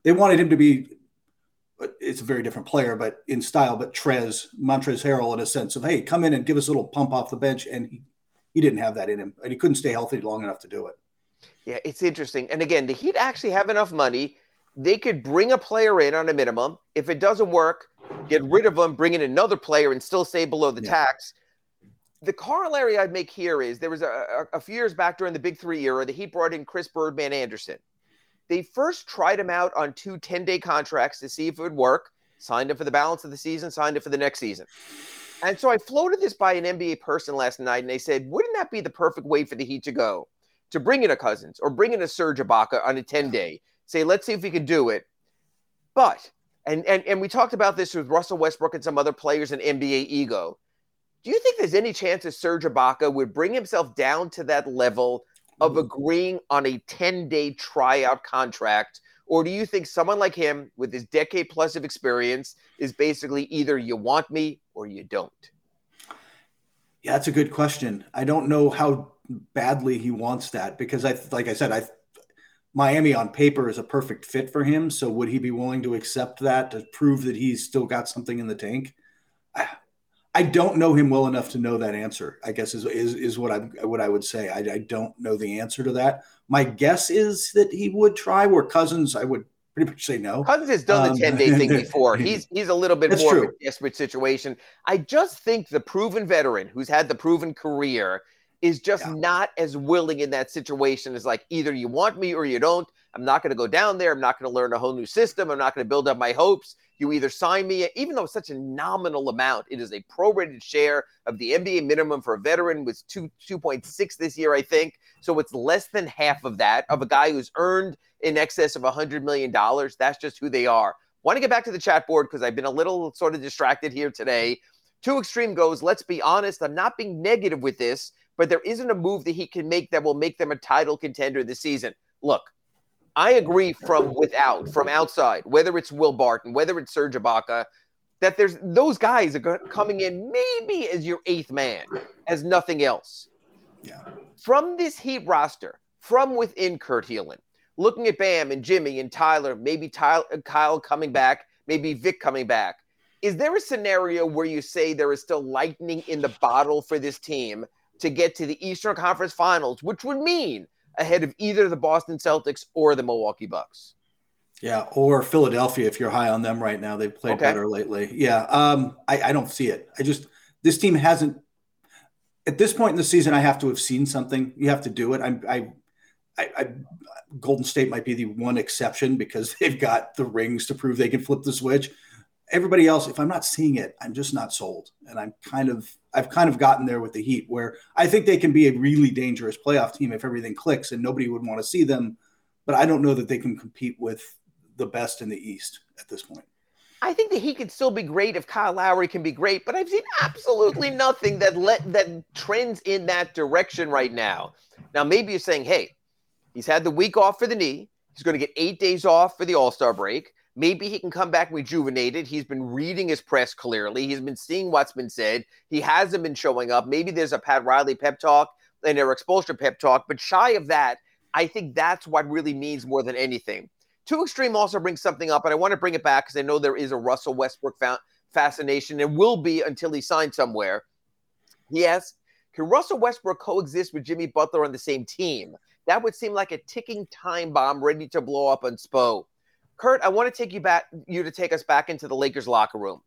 they wanted him to be, it's a very different player, but in style, but Trez, Montrezl Harrell in a sense of, hey, come in and give us a little pump off the bench. And he, he didn't have that in him and he couldn't stay healthy long enough to do it. Yeah, it's interesting. And again, the Heat actually have enough money. They could bring a player in on a minimum. If it doesn't work, get rid of them, bring in another player, and still stay below the yeah. tax. The corollary I'd make here is there was a, a, few years back during the Big Three era, the Heat brought in Chris Birdman Andersen. They first tried him out on two 10 day contracts to see if it would work, signed him for the balance of the season, signed him for the next season. And so I floated this by an NBA person last night, and they said, wouldn't that be the perfect way for the Heat to go? To bring in a Cousins or bring in a Serge Ibaka on a 10 day, say, let's see if we can do it. But and, and and we talked about this with Russell Westbrook and some other players in NBA ego. Do you think there's any chance that Serge Ibaka would bring himself down to that level of agreeing on a 10-day tryout contract? Or do you think someone like him with his decade plus of experience is basically either you want me or you don't? Yeah, that's a good question. I don't know how badly he wants that because I like I said, I Miami on paper is a perfect fit for him. So would he be willing to accept that to prove that he's still got something in the tank? I, I don't know him well enough to know that answer. I guess is is, is what I what I would say. I, I don't know the answer to that. My guess is that he would try. Where Cousins, I would pretty much say no. Cousins has done um, the 10 day thing before. He's he's a little bit more true. of a desperate situation. I just think the proven veteran who's had the proven career is just yeah. not as willing in that situation as like either you want me or you don't. I'm not going to go down there. I'm not going to learn a whole new system. I'm not going to build up my hopes. You either sign me, even though it's such a nominal amount, it is a prorated share of the NBA minimum for a veteran was two two point six this year, I think. So it's less than half of that of a guy who's earned in excess of a hundred million dollars. That's just who they are. Want to get back to the chat board because I've been a little sort of distracted here today. Two extreme goes. Let's be honest. I'm not being negative with this but there isn't a move that he can make that will make them a title contender this season. Look, I agree from without, from outside, whether it's Will Barton, whether it's Serge Ibaka, that there's those guys are coming in maybe as your eighth man, as nothing else. Yeah. From this Heat roster, from within Kurt Helin, looking at Bam and Jimmy and Tyler, maybe Tyler, Kyle coming back, maybe Vic coming back. Is there a scenario where you say there is still lightning in the bottle for this team to get to the Eastern Conference Finals, which would mean ahead of either the Boston Celtics or the Milwaukee Bucks. Yeah, or Philadelphia if you're high on them right now. They've played okay. better lately. Yeah, um, I, I don't see it. I just this team hasn't. At this point in the season, I have to have seen something. You have to do it. I'm, I, I, I, Golden State might be the one exception because they've got the rings to prove they can flip the switch. Everybody else, if I'm not seeing it, I'm just not sold, and I'm kind of I've kind of gotten there with the Heat, where I think they can be a really dangerous playoff team if everything clicks and nobody would want to see them. But I don't know that they can compete with the best in the East at this point. I think that he could still be great if Kyle Lowry can be great, but I've seen absolutely nothing that let that trends in that direction right now. Now, maybe you're saying, hey, he's had the week off for the knee. He's going to get eight days off for the All Star break. Maybe he can come back rejuvenated. He's been reading his press clearly. He's been seeing what's been said. He hasn't been showing up. Maybe there's a Pat Riley pep talk and Erik Spoelstra pep talk, but shy of that, I think that's what really means more than anything. Two Extreme also brings something up, and I want to bring it back because I know there is a Russell Westbrook fa- fascination and will be until he signs somewhere. He asks, can Russell Westbrook coexist with Jimmy Butler on the same team? That would seem like a ticking time bomb ready to blow up on Spo. Kurt, I want to take you back, you to take us back into the Lakers locker room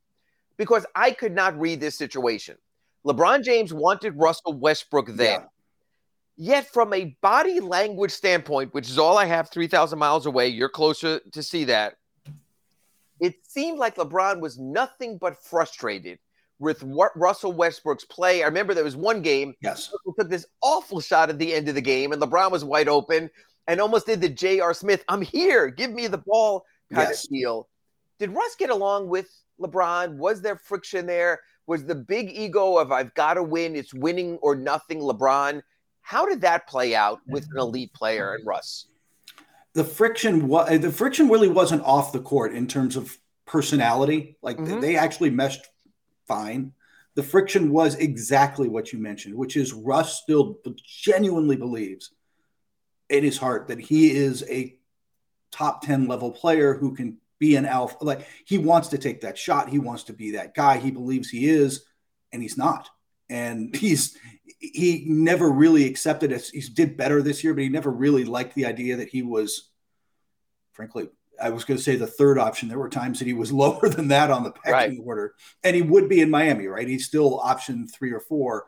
because I could not read this situation. LeBron James wanted Russell Westbrook then. Yeah. Yet, from a body language standpoint, which is all I have 3,000 miles away, you're closer to see that. It seemed like LeBron was nothing but frustrated with what Russell Westbrook's play. I remember there was one game. Yes. took this awful shot at the end of the game, and LeBron was wide open and almost did the J.R. Smith, I'm here, give me the ball kind yes. of deal. Did Russ get along with LeBron? Was there friction there? Was the big ego of I've got to win, it's winning or nothing, LeBron? How did that play out with an elite player and Russ? The friction was the friction really wasn't off the court in terms of personality. Like mm-hmm. they actually meshed fine. The friction was exactly what you mentioned, which is Russ still genuinely believes in his heart that he is a top 10 level player who can be an alpha. Like he wants to take that shot. He wants to be that guy. He believes he is, and he's not. And he's he never really accepted it. He did better this year, but he never really liked the idea that he was, frankly, I was going to say the third option. There were times that he was lower than that on the pecking right. order, and he would be in Miami, right? He's still option three or four.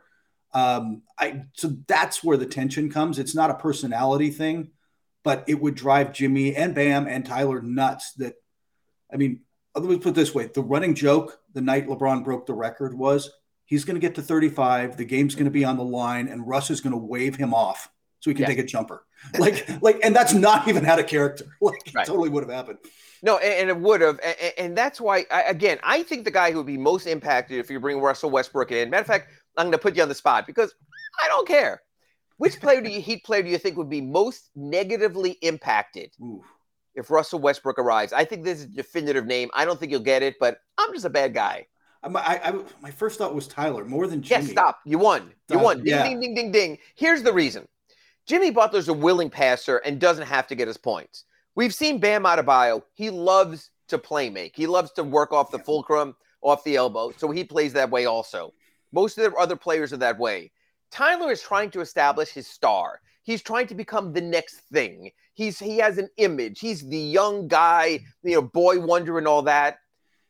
Um, I so that's where the tension comes. It's not a personality thing, but it would drive Jimmy and Bam and Tyler nuts. That I mean, let me put this way: the running joke the night LeBron broke the record was he's going to get to 35. The game's going to be on the line, and Russ is going to wave him off so he can yeah. take a jumper. Like, like, and that's not even out of character. Like, right. totally would have happened. No, and, and it would have, and, and, that's why, I, again, I think the guy who would be most impacted if you bring Russell Westbrook in. Matter of fact, I'm going to put you on the spot because I don't care. Which player do you Heat player do you think would be most negatively impacted Ooh. if Russell Westbrook arrives? I think this is a definitive name. I don't think you'll get it, but I'm just a bad guy. I, I, my first thought was Tyler more than Jimmy. Yes, stop. You won. You won. Ding, yeah. ding, ding, ding, ding. Here's the reason. Jimmy Butler's a willing passer and doesn't have to get his points. We've seen Bam Adebayo. He loves to play make. He loves to work off the fulcrum, off the elbow. So he plays that way also. Most of the other players are that way. Tyler is trying to establish his star. He's trying to become the next thing. He's he has an image. He's the young guy, you know, boy wonder and all that.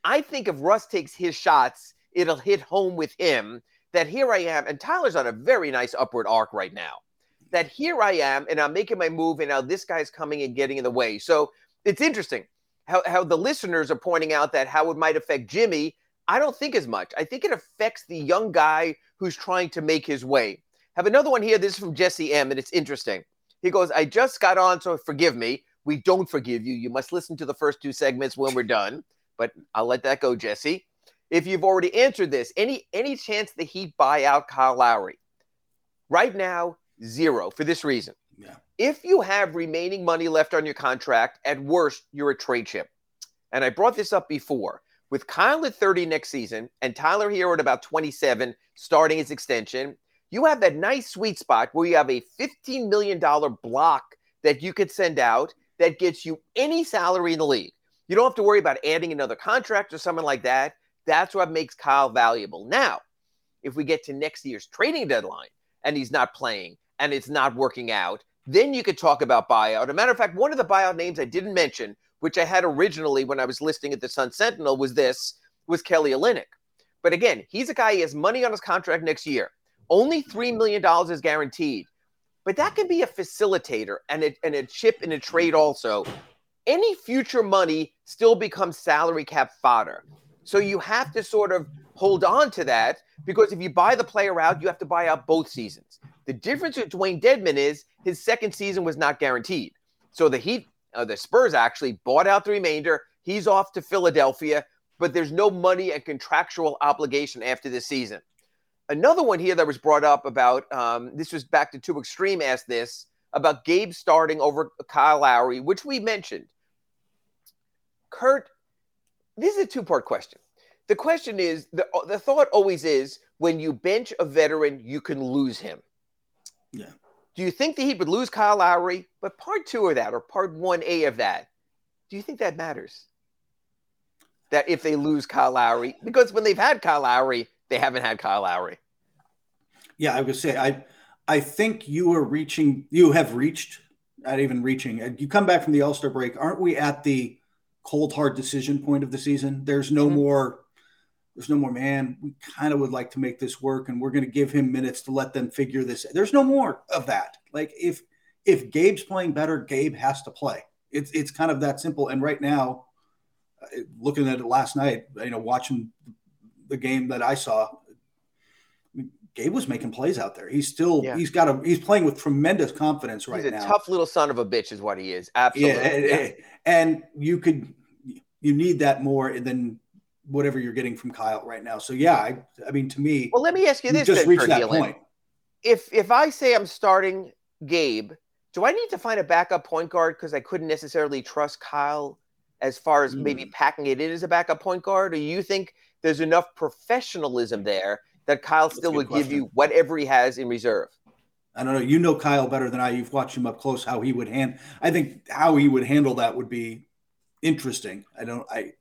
I think if Russ takes his shots, it'll hit home with him that here I am, and Tyler's on a very nice upward arc right now. That here I am, and I'm making my move, and now this guy's coming and getting in the way. So it's interesting how, how the listeners are pointing out that how it might affect Jimmy. I don't think as much. I think it affects the young guy who's trying to make his way. Have another one here. This is from Jesse M, and it's interesting. He goes, I just got on, so forgive me. We don't forgive you. You must listen to the first two segments when we're done but I'll let that go, Jesse. If you've already answered this, any any chance the Heat buy out Kyle Lowry? Right now, zero for this reason. Yeah. If you have remaining money left on your contract, at worst, you're a trade chip. And I brought this up before. With Kyle at 30 next season and Tyler here at about 27 starting his extension, you have that nice sweet spot where you have a $15 million block that you could send out that gets you any salary in the league. You don't have to worry about adding another contract or something like that. That's what makes Kyle valuable. Now, if we get to next year's trading deadline and he's not playing and it's not working out, then you could talk about buyout. As a matter of fact, one of the buyout names I didn't mention, which I had originally when I was listing at the Sun Sentinel, was this was Kelly Olynyk. But again, he's a guy he has money on his contract next year. Only three million dollars is guaranteed, but that can be a facilitator and a, and a chip in a trade also any future money still becomes salary cap fodder. So you have to sort of hold on to that because if you buy the player out, you have to buy out both seasons. The difference with Dewayne Dedmon is his second season was not guaranteed. So the Heat, uh, the Spurs actually bought out the remainder. He's off to Philadelphia, but there's no money and contractual obligation after this season. Another one here that was brought up about um, this was back to Two Extreme asked this about Gabe starting over Kyle Lowry, which we mentioned. Kurt, this is a two part question. The question is the, the thought always is when you bench a veteran, you can lose him. Yeah. Do you think the Heat would lose Kyle Lowry? But part two of that, or part one A of that, do you think that matters? That if they lose Kyle Lowry, because when they've had Kyle Lowry, they haven't had Kyle Lowry. Yeah, I would say I I think you are reaching you have reached not even reaching. You come back from the All-Star break, aren't we at the cold hard decision point of the season? There's no mm-hmm. more there's no more man. We kind of would like to make this work and we're going to give him minutes to let them figure this. There's no more of that. Like if if Gabe's playing better, Gabe has to play. It's it's kind of that simple. And right now, uh, looking at it last night, you know, watching the game that I saw, Gabe was making plays out there. He's still yeah. he's got a he's playing with tremendous confidence right now. He's a now. tough little son of a bitch, is what he is. Absolutely. Yeah, and, yeah. and you could you need that more than whatever you're getting from Kyle right now. So yeah, I, I mean to me. Well, let me ask you this: just reach that point. If if I say I'm starting Gabe, do I need to find a backup point guard because I couldn't necessarily trust Kyle as far as mm. maybe packing it in as a backup point guard, or you think there's enough professionalism there that Kyle still would question. give you whatever he has in reserve? I don't know. You know Kyle better than I. You've watched him up close. How he would hand. I think how he would handle that would be interesting. I don't. I.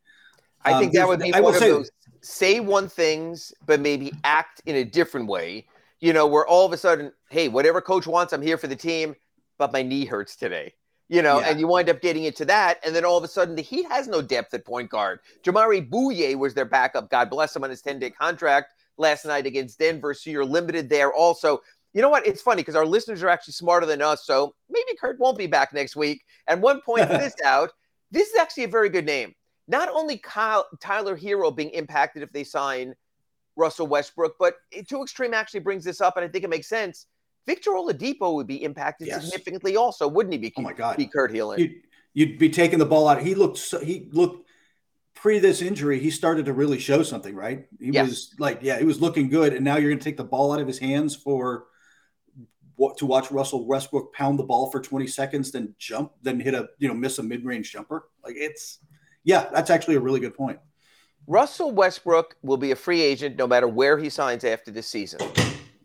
I think um, that would be I one of say, those say one things, but maybe act in a different way. You know, where all of a sudden, hey, whatever coach wants, I'm here for the team, but my knee hurts today you know, yeah. and you wind up getting into that. And then all of a sudden, the Heat has no depth at point guard. Jamari Bouyea was their backup. God bless him on his 10 day contract last night against Denver. So you're limited there also. You know what? It's funny because our listeners are actually smarter than us. So maybe Kurt won't be back next week. And one point this out this is actually a very good name. Not only Kyle, Tyler Herro being impacted if they sign Russell Westbrook, but Two Extreme actually brings this up, and I think it makes sense. Victor Oladipo would be impacted yes. significantly, also, wouldn't he? Be, oh my God, be Kurt Helin. You'd, you'd, be taking the ball out. He looked. So, he looked pre this injury. He started to really show something, right? He yes. was like, yeah, he was looking good, and now you're going to take the ball out of his hands for what to watch Russell Westbrook pound the ball for 20 seconds, then jump, then hit a you know miss a mid range jumper. Like it's yeah, that's actually a really good point. Russell Westbrook will be a free agent no matter where he signs after this season.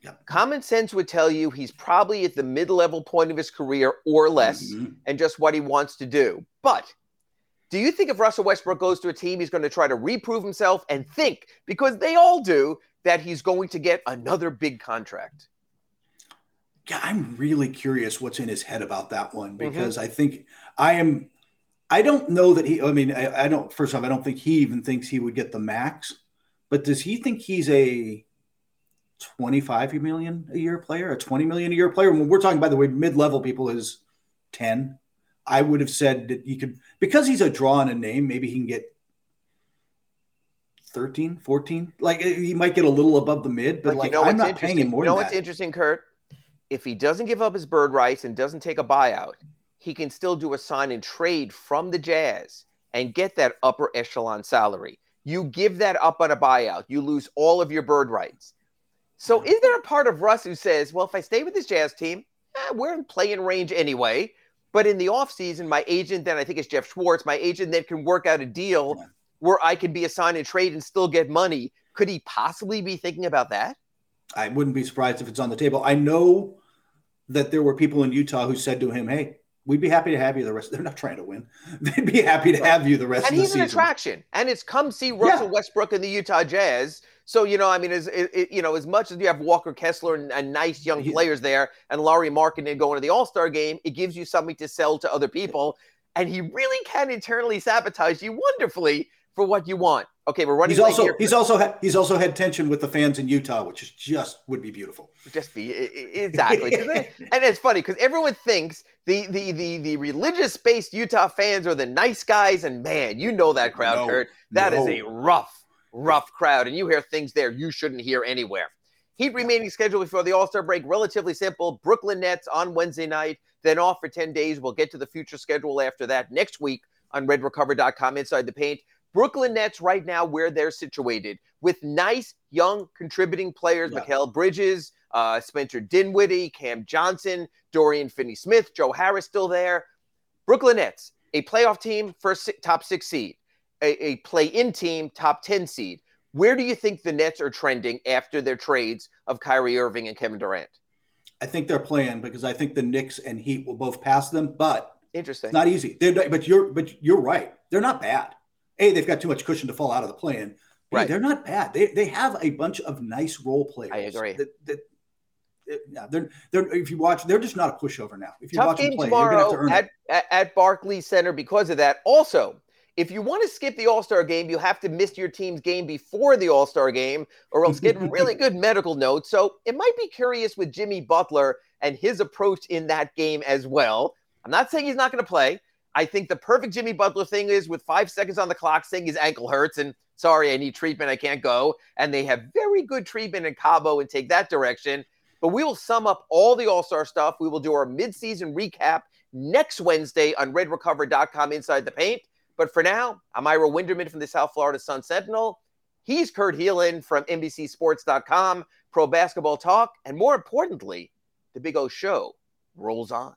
Yeah. Common sense would tell you he's probably at the mid level point of his career or less mm-hmm. and just what he wants to do. But do you think if Russell Westbrook goes to a team, he's going to try to reprove himself and think, because they all do, that he's going to get another big contract? Yeah, I'm really curious what's in his head about that one mm-hmm. because mm-hmm. I think I am. I don't know that he. I mean, I, I don't. First off, I don't think he even thinks he would get the max. But does he think he's a 25 million a year player, a 20 million a year player. When we're talking, by the way, mid level people is 10. I would have said that he could, because he's a draw and a name, maybe he can get 13, 14. Like eh, he might get a little above the mid, but, but like you know I'm not paying him more. You know what's that. interesting, Kurt? If he doesn't give up his bird rights and doesn't take a buyout, he can still do a sign and trade from the Jazz and get that upper echelon salary. You give that up on a buyout, you lose all of your bird rights. So is there a part of Russ who says, well, if I stay with this Jazz team, eh, we're in playing range anyway. But in the offseason, my agent, then I think it's Jeff Schwartz, my agent then can work out a deal where I can be assigned and trade and still get money. Could he possibly be thinking about that? I wouldn't be surprised if it's on the table. I know that there were people in Utah who said to him, hey, we'd be happy to have you the rest. They're not trying to win. They'd be happy to have you the rest and of the season. He's an attraction. And it's come see Russell yeah. Westbrook in the Utah Jazz so you know, I mean, as you know, as much as you have Walker Kessler and, and nice young players there, and Lauri Markkanen going to the All Star game, it gives you something to sell to other people, and he really can internally sabotage you wonderfully for what you want. Okay, we're running. He's also here. he's also had, he's also had tension with the fans in Utah, which is just would be beautiful. Just be exactly, and it's funny because everyone thinks the the the the religious based Utah fans are the nice guys, and man, you know that crowd, no, Kurt. That no. is a rough rough crowd, and you hear things there you shouldn't hear anywhere. Heat remaining schedule before the All Star break, relatively simple. Brooklyn Nets on Wednesday night, then off for 10 days. We'll get to the future schedule after that next week on redrecover.com inside the paint. Brooklyn Nets right now where they're situated with nice young contributing players, yeah. Mikal Bridges, uh, Spencer Dinwiddie, Cam Johnson, Dorian Finney-Smith, Joe Harris still there. Brooklyn Nets, a playoff team, first top six seed, a, a play-in team, top 10 seed. Where do you think the Nets are trending after their trades of Kyrie Irving and Kevin Durant? I think they're playing because I think the Knicks and Heat will both pass them, but interesting. It's not easy. They're, but you're but you're right. They're not bad. A, they've got too much cushion to fall out of the play-in. Right. They're not bad. They, they have a bunch of nice role players. I agree. That, that, yeah, they're, they're, if you watch, they're just not a pushover now. If you Tough watch game play, tomorrow at, at, at Barclays Center because of that. Also, if you want to skip the All Star game, you have to miss your team's game before the All Star game, or else get really good medical notes. So it might be curious with Jimmy Butler and his approach in that game as well. I'm not saying he's not going to play. I think the perfect Jimmy Butler thing is with five seconds on the clock, saying his ankle hurts and sorry, I need treatment, I can't go. And they have very good treatment in Cabo and take that direction. But we will sum up all the All Star stuff. We will do our midseason recap next Wednesday on redrecover.com inside the paint. But for now, I'm Ira Winderman from the South Florida Sun Sentinel. He's Kurt Helin from NBCSports.com, Pro Basketball Talk, and more importantly, the Big O Show rolls on.